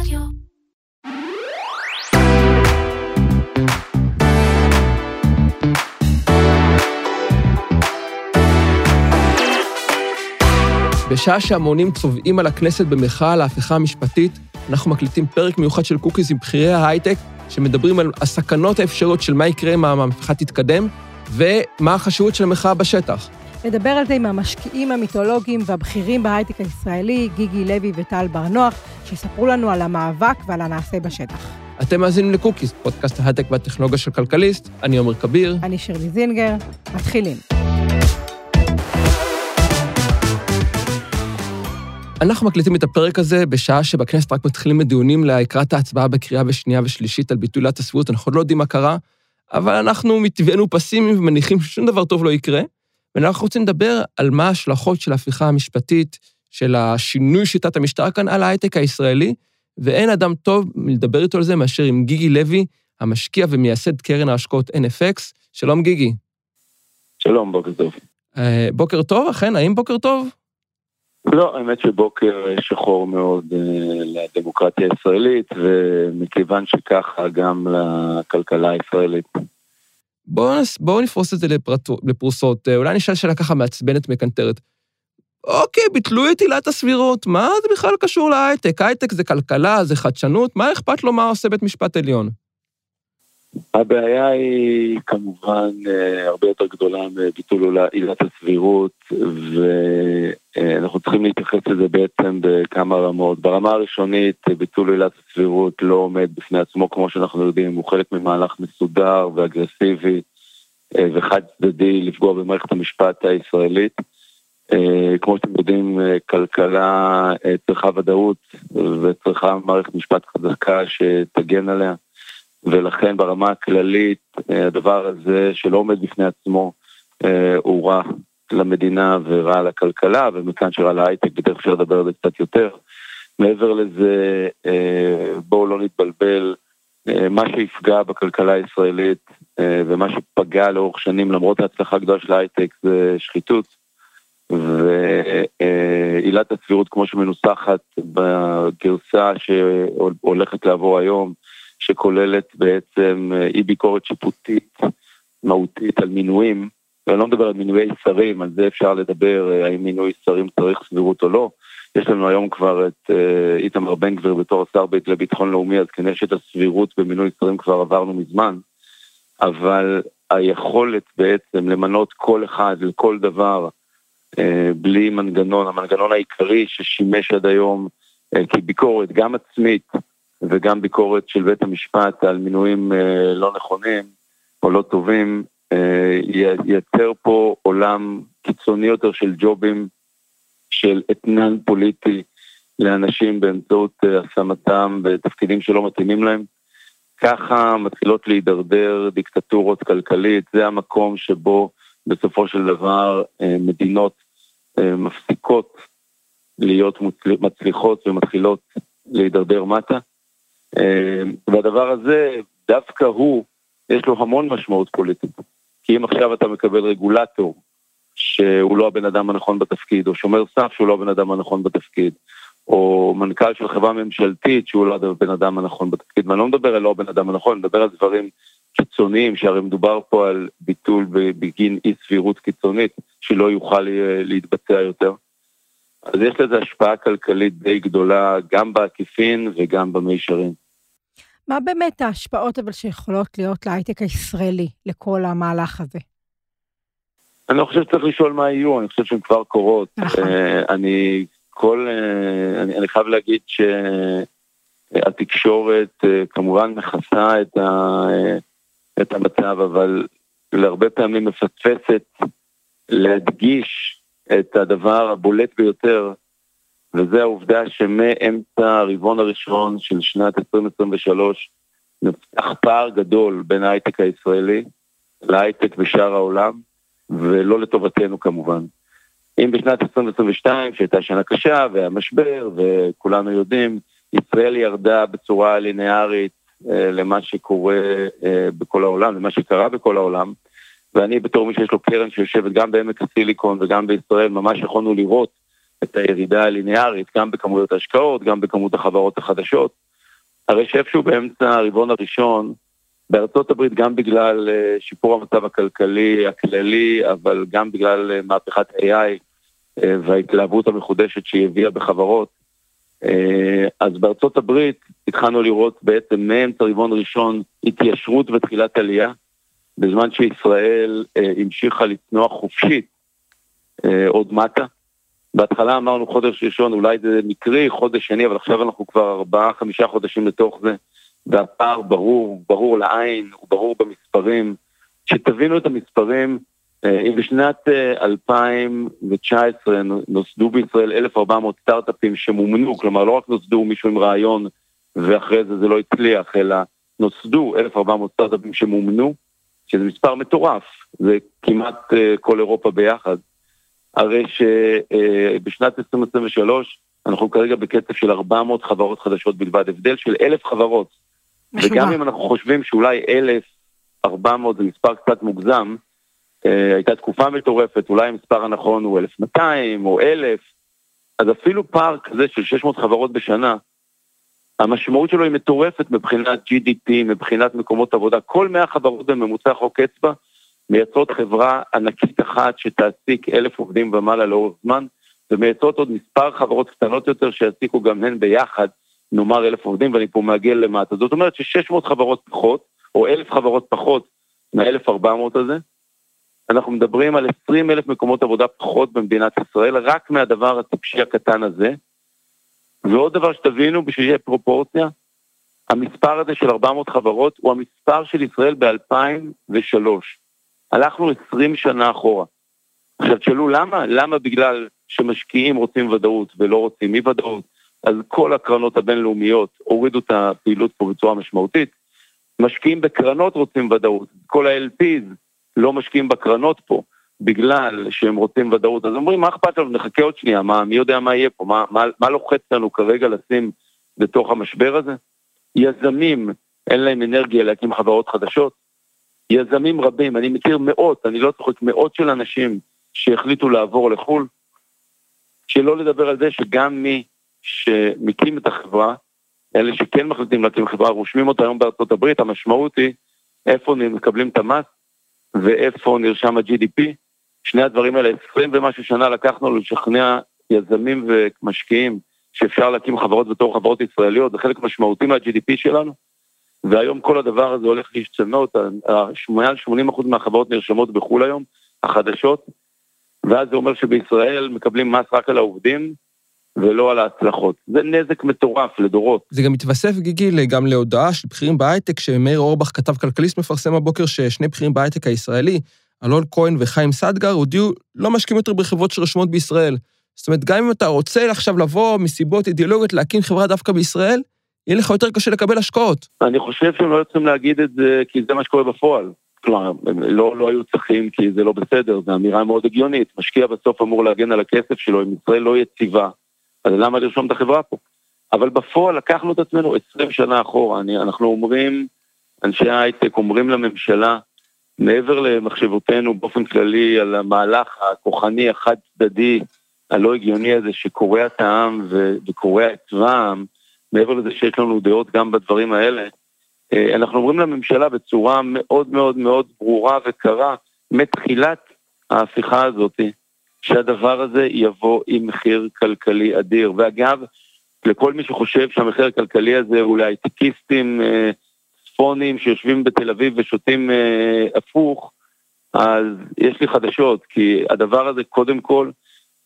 רדיו. בשעה שהמונים צובעים על הכנסת במחאה על ההפיכה המשפטית, אנחנו מקליטים פרק מיוחד של קוקיז עם בכירי ההייטק, שמדברים על הסכנות האפשריות של מה יקרה אם המהפכה תתקדם, ומה החשיבות של המחאה בשטח. נדבר על זה עם המשקיעים המיתולוגיים והבכירים בהייטק הישראלי, גיגי לוי וטל בר נוח, שיספרו לנו על המאבק ועל הנעשה בשטח. אתם מאזינים לקוקיס, פודקאסט ההייטק והטכנולוגיה של כלכליסט, אני עומר כביר. אני שירלי זינגר, מתחילים. אנחנו מקליטים את הפרק הזה בשעה שבכנסת רק מתחילים הדיונים לקראת ההצבעה בקריאה בשנייה ושלישית על ביטול עילת הסבירות, אנחנו עוד לא יודעים מה קרה, אבל אנחנו מטבענו פסימיים ומניחים ששום דבר טוב לא יקרה, ואנחנו רוצים לדבר על מה ההשלכות של ההפיכה המשפטית, של השינוי שיטת המשטר כאן על ההייטק הישראלי, ואין אדם טוב מלדבר איתו על זה מאשר עם גיגי לוי, המשקיע ומייסד קרן ההשקעות NFX. שלום גיגי. שלום, בוקר טוב. אה, בוקר טוב, אכן, האם בוקר טוב? לא, האמת שבוקר שחור מאוד uh, לדמוקרטיה הישראלית, ומכיוון שככה גם לכלכלה הישראלית. בואו בוא נפרוס את זה לפרט, לפרוסות. אולי נשאל שאלה ככה מעצבנת, מקנטרת. אוקיי, ביטלו את עילת הסבירות, מה זה בכלל קשור להייטק? הייטק זה כלכלה, זה חדשנות, מה אכפת לו מה עושה בית משפט עליון? הבעיה היא כמובן אה, הרבה יותר גדולה מביטול עילת הסבירות, ואנחנו צריכים להתייחס לזה בעצם בכמה רמות. ברמה הראשונית, ביטול עילת הסבירות לא עומד בפני עצמו, כמו שאנחנו יודעים, הוא חלק ממהלך מסודר ואגרסיבי אה, וחד צדדי לפגוע במערכת המשפט הישראלית. אה, כמו שאתם יודעים, כלכלה צריכה ודאות וצריכה מערכת משפט חזקה שתגן עליה. ולכן ברמה הכללית אה, הדבר הזה שלא עומד בפני עצמו אה, הוא רע למדינה ורע לכלכלה, ומכאן שרע להייטק, בדרך אפשר לדבר על זה קצת יותר. מעבר לזה, אה, בואו לא נתבלבל, מה שיפגע בכלכלה הישראלית ומה שפגע לאורך שנים למרות ההצלחה הגדולה של ההייטק זה שחיתות. ועילת הסבירות כמו שמנוסחת בגרסה שהולכת לעבור היום, שכוללת בעצם אה, אי ביקורת שיפוטית מהותית על מינויים, ואני לא מדבר על מינויי שרים, על זה אפשר לדבר, אה, האם מינוי שרים צריך סבירות או לא. יש לנו היום כבר את אה, איתמר בן גביר בתור השר לביטחון לאומי, אז כנראה שאת הסבירות במינוי שרים כבר עברנו מזמן, אבל היכולת בעצם למנות כל אחד לכל דבר בלי מנגנון, המנגנון העיקרי ששימש עד היום כביקורת, גם עצמית, וגם ביקורת של בית המשפט על מינויים אה, לא נכונים או לא טובים, אה, ייצר פה עולם קיצוני יותר של ג'ובים, של אתנן פוליטי לאנשים באמצעות אה, השמתם בתפקידים שלא מתאימים להם. ככה מתחילות להידרדר דיקטטורות כלכלית, זה המקום שבו בסופו של דבר מדינות מפסיקות להיות מצליחות ומתחילות להידרדר מטה. אמ, והדבר הזה, דווקא הוא, יש לו המון משמעות פוליטית. כי אם עכשיו אתה מקבל רגולטור שהוא לא הבן אדם הנכון בתפקיד, או שומר סף שהוא לא הבן אדם הנכון בתפקיד, או מנכ"ל של חברה ממשלתית שהוא לא הבן אדם הנכון בתפקיד, ואני לא מדבר על לא הבן אדם הנכון, אני מדבר על דברים קיצוניים, שהרי מדובר פה על ביטול בגין אי סבירות קיצונית, שלא יוכל להתבצע יותר. אז יש לזה השפעה כלכלית די גדולה, גם בעקיפין וגם במישרין. מה באמת ההשפעות אבל שיכולות להיות להייטק הישראלי, לכל המהלך הזה? אני לא חושב שצריך לשאול מה יהיו, אני חושב שהן כבר קורות. נכון. אה, אני כל... אה, אני, אני חייב להגיד שהתקשורת אה, כמובן מכסה את, ה, את המצב, אבל להרבה פעמים מפספסת להדגיש את הדבר הבולט ביותר, וזה העובדה שמאמצע הרבעון הראשון של שנת 2023 נפתח פער גדול בין ההייטק הישראלי להייטק בשאר העולם, ולא לטובתנו כמובן. אם בשנת 2022, שהייתה שנה קשה והמשבר, וכולנו יודעים, ישראל ירדה בצורה ליניארית אה, למה שקורה אה, בכל העולם, למה שקרה בכל העולם, ואני בתור מי שיש לו קרן שיושבת גם בעמק הסיליקון וגם בישראל, ממש יכולנו לראות את הירידה הליניארית, גם בכמויות ההשקעות, גם בכמות החברות החדשות. הרי שאיפשהו באמצע הרבעון הראשון, בארצות הברית גם בגלל אה, שיפור המצב הכלכלי הכללי, אבל גם בגלל אה, מהפכת AI וההתלהבות המחודשת שהיא הביאה בחברות, אז בארצות הברית התחלנו לראות בעצם מאמצע רבעון ראשון התיישרות ותחילת עלייה, בזמן שישראל המשיכה לצנוח חופשית עוד מטה. בהתחלה אמרנו חודש ראשון, אולי זה מקרי, חודש שני, אבל עכשיו אנחנו כבר ארבעה, חמישה חודשים לתוך זה, והפער ברור, ברור לעין, הוא ברור במספרים. שתבינו את המספרים, אה, אם בשנת 2019 אה, נוסדו בישראל 1,400 סטארט-אפים שמומנו, כלומר לא רק נוסדו מישהו עם רעיון ואחרי זה זה לא הצליח, אלא נוסדו 1,400 סטארט-אפים שמומנו, שזה מספר מטורף, זה כמעט אה, כל אירופה ביחד. הרי שבשנת 2023 אנחנו כרגע בקצב של 400 חברות חדשות בלבד, הבדל של אלף חברות. משוגע. וגם אם אנחנו חושבים שאולי 1,400 זה מספר קצת מוגזם, אה, הייתה תקופה מטורפת, אולי המספר הנכון הוא 1,200 או 1,000, אז אפילו פער כזה של 600 חברות בשנה, המשמעות שלו היא מטורפת מבחינת GDP, מבחינת מקומות עבודה. כל 100 חברות בממוצע חוק אצבע מייצרות חברה ענקית אחת שתעסיק אלף עובדים ומעלה לאורך זמן, ומייצרות עוד מספר חברות קטנות יותר שיעסיקו גם הן ביחד, נאמר אלף עובדים, ואני פה מעגל למטה. זאת אומרת ש-600 חברות פחות, או אלף חברות פחות מה-1400 הזה, אנחנו מדברים על 20 אלף מקומות עבודה פחות במדינת ישראל, רק מהדבר הטיפשי הקטן הזה. ועוד דבר שתבינו, בשביל שיהיה פרופורציה, המספר הזה של 400 חברות הוא המספר של ישראל ב-2003. הלכנו 20 שנה אחורה. עכשיו תשאלו למה? למה בגלל שמשקיעים רוצים ודאות ולא רוצים אי ודאות? אז כל הקרנות הבינלאומיות הורידו את הפעילות פה בצורה משמעותית. משקיעים בקרנות רוצים ודאות, כל ה-LPs לא משקיעים בקרנות פה בגלל שהם רוצים ודאות, אז אומרים מה אכפת לנו, נחכה עוד שנייה, מה, מי יודע מה יהיה פה, מה, מה, מה לוחץ לנו כרגע לשים בתוך המשבר הזה? יזמים, אין להם אנרגיה להקים חברות חדשות, יזמים רבים, אני מכיר מאות, אני לא צוחק, מאות של אנשים שהחליטו לעבור לחו"ל, שלא לדבר על זה שגם מי שמקים את החברה, אלה שכן מחליטים להקים חברה, רושמים אותה היום בארצות הברית, המשמעות היא איפה מקבלים את המס ואיפה נרשם ה-GDP. שני הדברים האלה, 20 ומשהו שנה לקחנו לשכנע יזמים ומשקיעים שאפשר להקים חברות בתור חברות ישראליות, זה חלק משמעותי מה-GDP שלנו. והיום כל הדבר הזה הולך להשתנות, מעל 80% מהחברות נרשמות בחו"ל היום, החדשות, ואז זה אומר שבישראל מקבלים מס רק על העובדים, ולא על ההצלחות. זה נזק מטורף לדורות. זה גם מתווסף, גיגי, גם להודעה של בכירים בהייטק, שמאיר אורבך, כתב כלכליסט, מפרסם הבוקר ששני בכירים בהייטק הישראלי, אלון כהן וחיים סדגר, הודיעו לא משקיעים יותר בחברות שרשומות בישראל. זאת אומרת, גם אם אתה רוצה עכשיו לבוא מסיבות אידיאולוגיות להקים חברה דווקא בישראל, יהיה לך יותר קשה לקבל השקעות. אני חושב שהם לא יוצאים להגיד את זה כי זה מה שקורה בפועל. כלומר, הם לא, לא היו צריכים כי זה לא בסדר, זו אמירה מאוד הגיונית. משקיע בסוף אמור להגן על הכסף שלו, אם ישראל לא יציבה, אז למה לרשום את החברה פה? אבל בפועל לקחנו את עצמנו 20 שנה אחורה. אני, אנחנו אומרים, אנשי ההייטק אומרים לממשלה, מעבר למחשבותינו באופן כללי על המהלך הכוחני החד צדדי הלא הגיוני הזה שקורע את העם וקורע את צבא העם, מעבר לזה שיש לנו דעות גם בדברים האלה, אה, אנחנו אומרים לממשלה בצורה מאוד מאוד מאוד ברורה וקרה, מתחילת ההפיכה הזאת, שהדבר הזה יבוא עם מחיר כלכלי אדיר. ואגב, לכל מי שחושב שהמחיר הכלכלי הזה הוא להייטקיסטים אה, צפונים שיושבים בתל אביב ושותים אה, הפוך, אז יש לי חדשות, כי הדבר הזה קודם כל,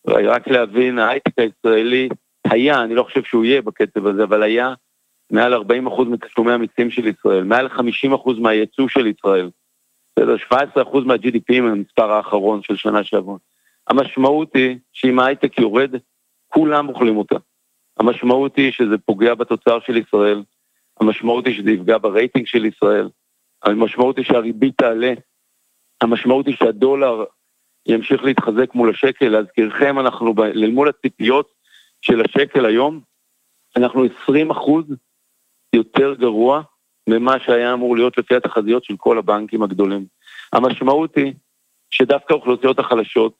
רק להבין, ההייטק הישראלי היה, אני לא חושב שהוא יהיה בקצב הזה, אבל היה מעל 40% מתשלומי המיסים של ישראל, מעל 50% מהייצוא של ישראל. בסדר, 17% מה-GDP עם המספר האחרון של שנה שעברה. המשמעות היא שאם ההייטק יורד, כולם אוכלים אותה. המשמעות היא שזה פוגע בתוצר של ישראל, המשמעות היא שזה יפגע ברייטינג של ישראל, המשמעות היא שהריבית תעלה, המשמעות היא שהדולר ימשיך להתחזק מול השקל, להזכירכם, אנחנו ב... מול הציפיות של השקל היום, אנחנו 20 אחוז יותר גרוע ממה שהיה אמור להיות לפי התחזיות של כל הבנקים הגדולים. המשמעות היא שדווקא האוכלוסיות החלשות,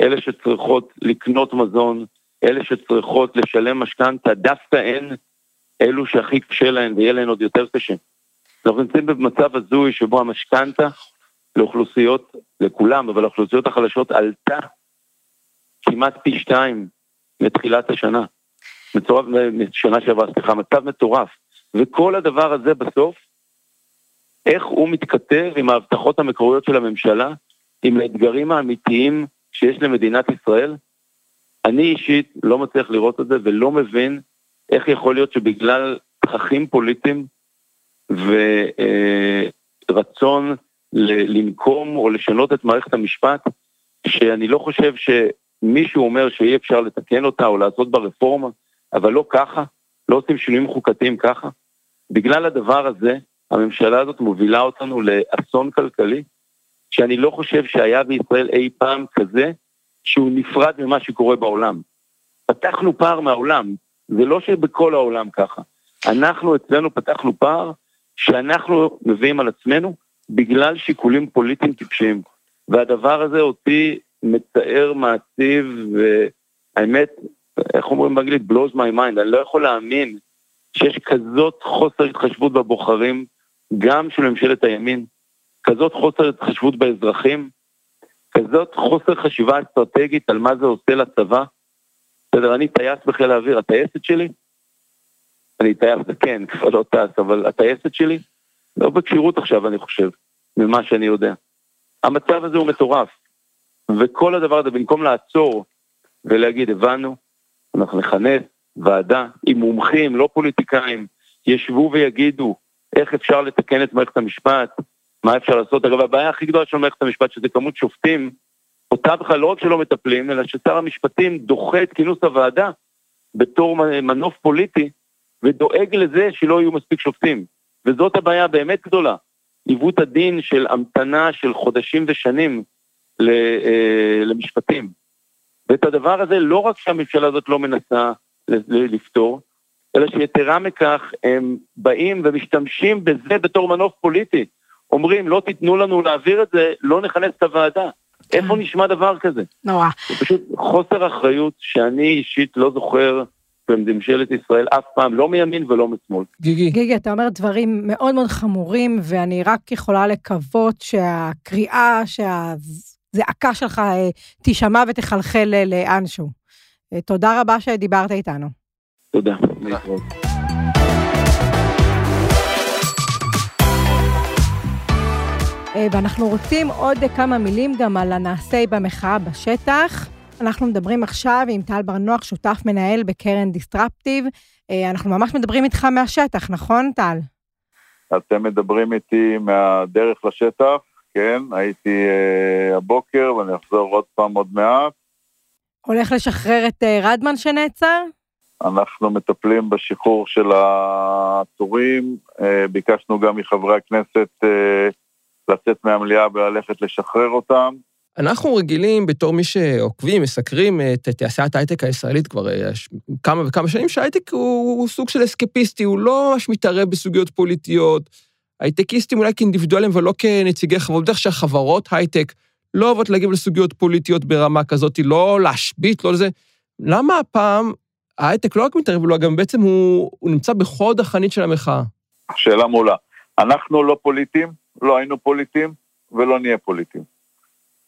אלה שצריכות לקנות מזון, אלה שצריכות לשלם משכנתה, דווקא הן אלו שהכי קשה להן ויהיה להן עוד יותר קשה. אנחנו נמצאים במצב הזוי שבו המשכנתה לאוכלוסיות, לכולם, אבל לאוכלוסיות החלשות עלתה כמעט פי שתיים מתחילת השנה. מטורף, שנה שעברה, סליחה, מצב מטורף. וכל הדבר הזה בסוף, איך הוא מתכתב עם ההבטחות המקוריות של הממשלה, עם האתגרים האמיתיים שיש למדינת ישראל? אני אישית לא מצליח לראות את זה ולא מבין איך יכול להיות שבגלל תככים פוליטיים ורצון לנקום או לשנות את מערכת המשפט, שאני לא חושב שמישהו אומר שאי אפשר לתקן אותה או לעשות בה רפורמה, אבל לא ככה, לא עושים שינויים חוקתיים ככה. בגלל הדבר הזה, הממשלה הזאת מובילה אותנו לאסון כלכלי, שאני לא חושב שהיה בישראל אי פעם כזה, שהוא נפרד ממה שקורה בעולם. פתחנו פער מהעולם, זה לא שבכל העולם ככה. אנחנו אצלנו פתחנו פער שאנחנו מביאים על עצמנו בגלל שיקולים פוליטיים טיפשיים. והדבר הזה אותי מצער, מעציב, והאמת, איך אומרים באנגלית? blows my mind. אני לא יכול להאמין שיש כזאת חוסר התחשבות בבוחרים, גם של ממשלת הימין, כזאת חוסר התחשבות באזרחים, כזאת חוסר חשיבה אסטרטגית על מה זה עושה לצבא. בסדר, אני טייס בחיל האוויר, הטייסת שלי, אני טייס כן, כבר לא טס, אבל הטייסת שלי, לא בכשירות עכשיו, אני חושב, ממה שאני יודע. המצב הזה הוא מטורף, וכל הדבר הזה, במקום לעצור ולהגיד, הבנו, אנחנו נכנס ועדה עם מומחים, לא פוליטיקאים, ישבו ויגידו איך אפשר לתקן את מערכת המשפט, מה אפשר לעשות. אגב, הבעיה הכי גדולה של מערכת המשפט, שזה כמות שופטים, אותה בכלל לא רק שלא מטפלים, אלא ששר המשפטים דוחה את כינוס הוועדה בתור מנוף פוליטי, ודואג לזה שלא יהיו מספיק שופטים. וזאת הבעיה באמת גדולה. עיוות הדין של המתנה של חודשים ושנים למשפטים. ואת הדבר הזה לא רק שהממשלה הזאת לא מנסה לפתור, אלא שיתרה מכך הם באים ומשתמשים בזה בתור מנוף פוליטי. אומרים, לא תיתנו לנו להעביר את זה, לא נכנס את הוועדה. איפה כן. נשמע דבר כזה? נורא. זה פשוט חוסר אחריות שאני אישית לא זוכר בממשלת ישראל אף פעם, לא מימין ולא משמאל. גיגי. גיגי, אתה אומר דברים מאוד מאוד חמורים, ואני רק יכולה לקוות שהקריאה, שהזעקה שלך אה, תישמע ותחלחל אה, לאנשהו. אה, תודה רבה שדיברת איתנו. תודה. ואנחנו רוצים עוד כמה מילים גם על הנעשה במחאה בשטח. אנחנו מדברים עכשיו עם טל בר-נוח, שותף מנהל בקרן דיסטרפטיב. אנחנו ממש מדברים איתך מהשטח, נכון, טל? אתם מדברים איתי מהדרך לשטח, כן, הייתי uh, הבוקר ואני אחזור עוד פעם עוד מעט. הולך לשחרר את uh, רדמן שנעצר? אנחנו מטפלים בשחרור של העצורים, uh, ביקשנו גם מחברי הכנסת uh, לצאת מהמליאה וללכת לשחרר אותם. אנחנו רגילים, בתור מי שעוקבים, מסקרים את תעשיית ההייטק הישראלית כבר אה, כמה וכמה שנים, שההייטק הוא, הוא סוג של אסקפיסטי, הוא לא ממש מתערב בסוגיות פוליטיות. הייטקיסטים אולי כאינדיבידואלים ולא כנציגי חברות, בדרך שהחברות הייטק לא אוהבות להגיב לסוגיות פוליטיות ברמה כזאת, לא להשבית, לא לזה. למה הפעם ההייטק לא רק מתערב, אלא גם בעצם הוא, הוא נמצא בחוד החנית של המחאה? שאלה מעולה. אנחנו לא פוליטיים, לא היינו פוליטיים ולא נהיה פוליטיים.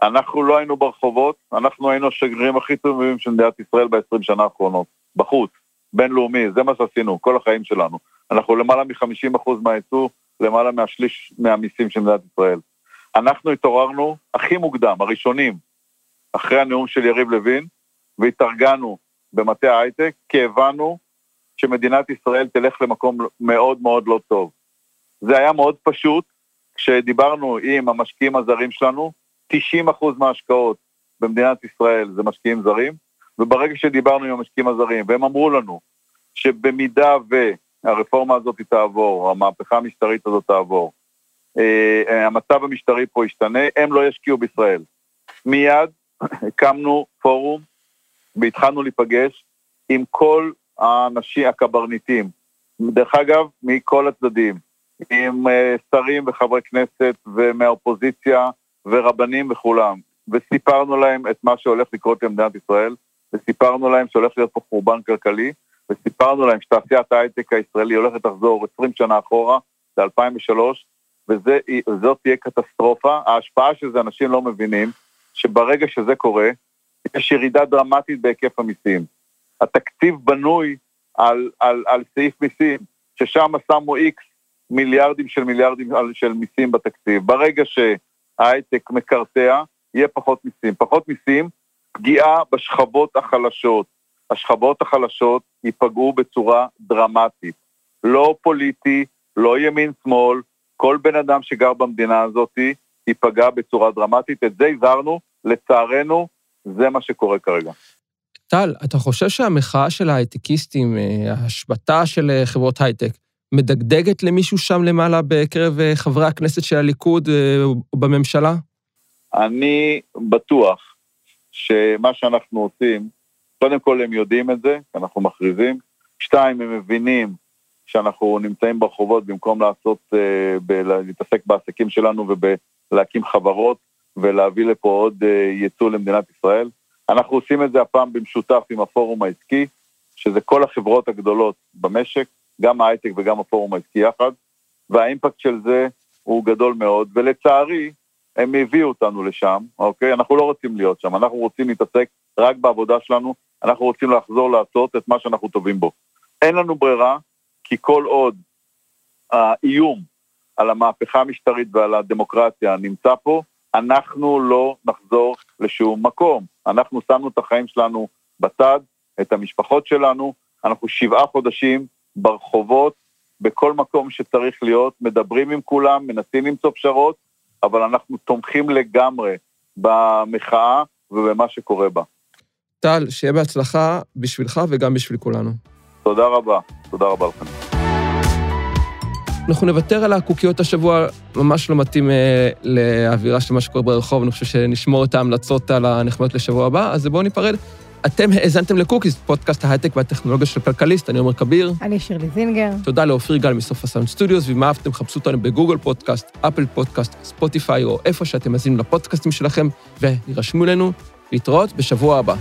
אנחנו לא היינו ברחובות, אנחנו היינו השגרירים הכי טובים של מדינת ישראל ב-20 שנה האחרונות, בחוץ, בינלאומי, זה מה שעשינו, כל החיים שלנו. אנחנו למעלה מ-50% מהייצוא, למעלה מהשליש מהמיסים של מדינת ישראל. אנחנו התעוררנו הכי מוקדם, הראשונים, אחרי הנאום של יריב לוין, והתארגנו במטה ההייטק, כי הבנו שמדינת ישראל תלך למקום מאוד מאוד לא טוב. זה היה מאוד פשוט, כשדיברנו עם המשקיעים הזרים שלנו, 90% מההשקעות במדינת ישראל זה משקיעים זרים, וברגע שדיברנו עם המשקיעים הזרים, והם אמרו לנו שבמידה והרפורמה הזאת תעבור, המהפכה המשטרית הזאת תעבור, אה, אה, המצב המשטרי פה ישתנה, הם לא ישקיעו בישראל. מיד הקמנו פורום והתחלנו להיפגש עם כל האנשים, הקברניטים, דרך אגב, מכל הצדדים, עם אה, שרים וחברי כנסת ומהאופוזיציה, ורבנים וכולם, וסיפרנו להם את מה שהולך לקרות למדינת ישראל, וסיפרנו להם שהולך להיות פה חורבן כלכלי, וסיפרנו להם שתעשיית ההייטק הישראלי הולכת לחזור 20 שנה אחורה, ל-2003, וזאת תהיה קטסטרופה. ההשפעה של זה אנשים לא מבינים, שברגע שזה קורה, יש ירידה דרמטית בהיקף המיסים. התקציב בנוי על, על, על סעיף מיסים, ששם שמו איקס מיליארדים של מיליארדים של מיסים בתקציב. ברגע שההייטק מקרטע, יהיה פחות מיסים. פחות מיסים, פגיעה בשכבות החלשות. השכבות החלשות ייפגעו בצורה דרמטית. לא פוליטי, לא ימין-שמאל, כל בן אדם שגר במדינה הזאת ייפגע בצורה דרמטית. את זה הזהרנו, לצערנו, זה מה שקורה כרגע. טל, אתה חושב שהמחאה של ההייטקיסטים, אה, ההשבתה של אה, חברות הייטק, מדגדגת למישהו שם למעלה בקרב אה, חברי הכנסת של הליכוד או בממשלה? אני בטוח שמה שאנחנו עושים, קודם כל הם יודעים את זה, אנחנו מכריזים. שתיים, הם מבינים שאנחנו נמצאים ברחובות במקום לעשות, להתעסק בעסקים שלנו ובלהקים חברות ולהביא לפה עוד ייצוא למדינת ישראל. אנחנו עושים את זה הפעם במשותף עם הפורום העסקי, שזה כל החברות הגדולות במשק, גם ההייטק וגם הפורום העסקי יחד, והאימפקט של זה הוא גדול מאוד, ולצערי, הם הביאו אותנו לשם, אוקיי? אנחנו לא רוצים להיות שם, אנחנו רוצים להתעסק רק בעבודה שלנו, אנחנו רוצים לחזור לעשות את מה שאנחנו טובים בו. אין לנו ברירה, כי כל עוד האיום על המהפכה המשטרית ועל הדמוקרטיה נמצא פה, אנחנו לא נחזור לשום מקום. אנחנו שמנו את החיים שלנו בצד, את המשפחות שלנו, אנחנו שבעה חודשים ברחובות, בכל מקום שצריך להיות, מדברים עם כולם, מנסים למצוא פשרות, אבל אנחנו תומכים לגמרי במחאה ובמה שקורה בה. טל, שיהיה בהצלחה בשבילך וגם בשביל כולנו. תודה רבה, תודה רבה לכם. אנחנו נוותר על הקוקיות השבוע, ממש לא מתאים אה, לאווירה של מה שקורה ברחוב, אני חושב שנשמור את ההמלצות על הנחמדות לשבוע הבא, אז בואו ניפרד. אתם האזנתם לקוקיס, פודקאסט ההייטק והטכנולוגיה של כלכליסט, אני עומר כביר. אני שירלי זינגר. תודה לאופיר גל מסוף הסאונד Studios, ואם אהבתם, חפשו אותנו ב Google Podcast, Apple Podcast, Spotify, או איפה שאתם מאזינים לפודקאסטים שלכם, והירשמו אלינו. להתראות בשבוע הבא.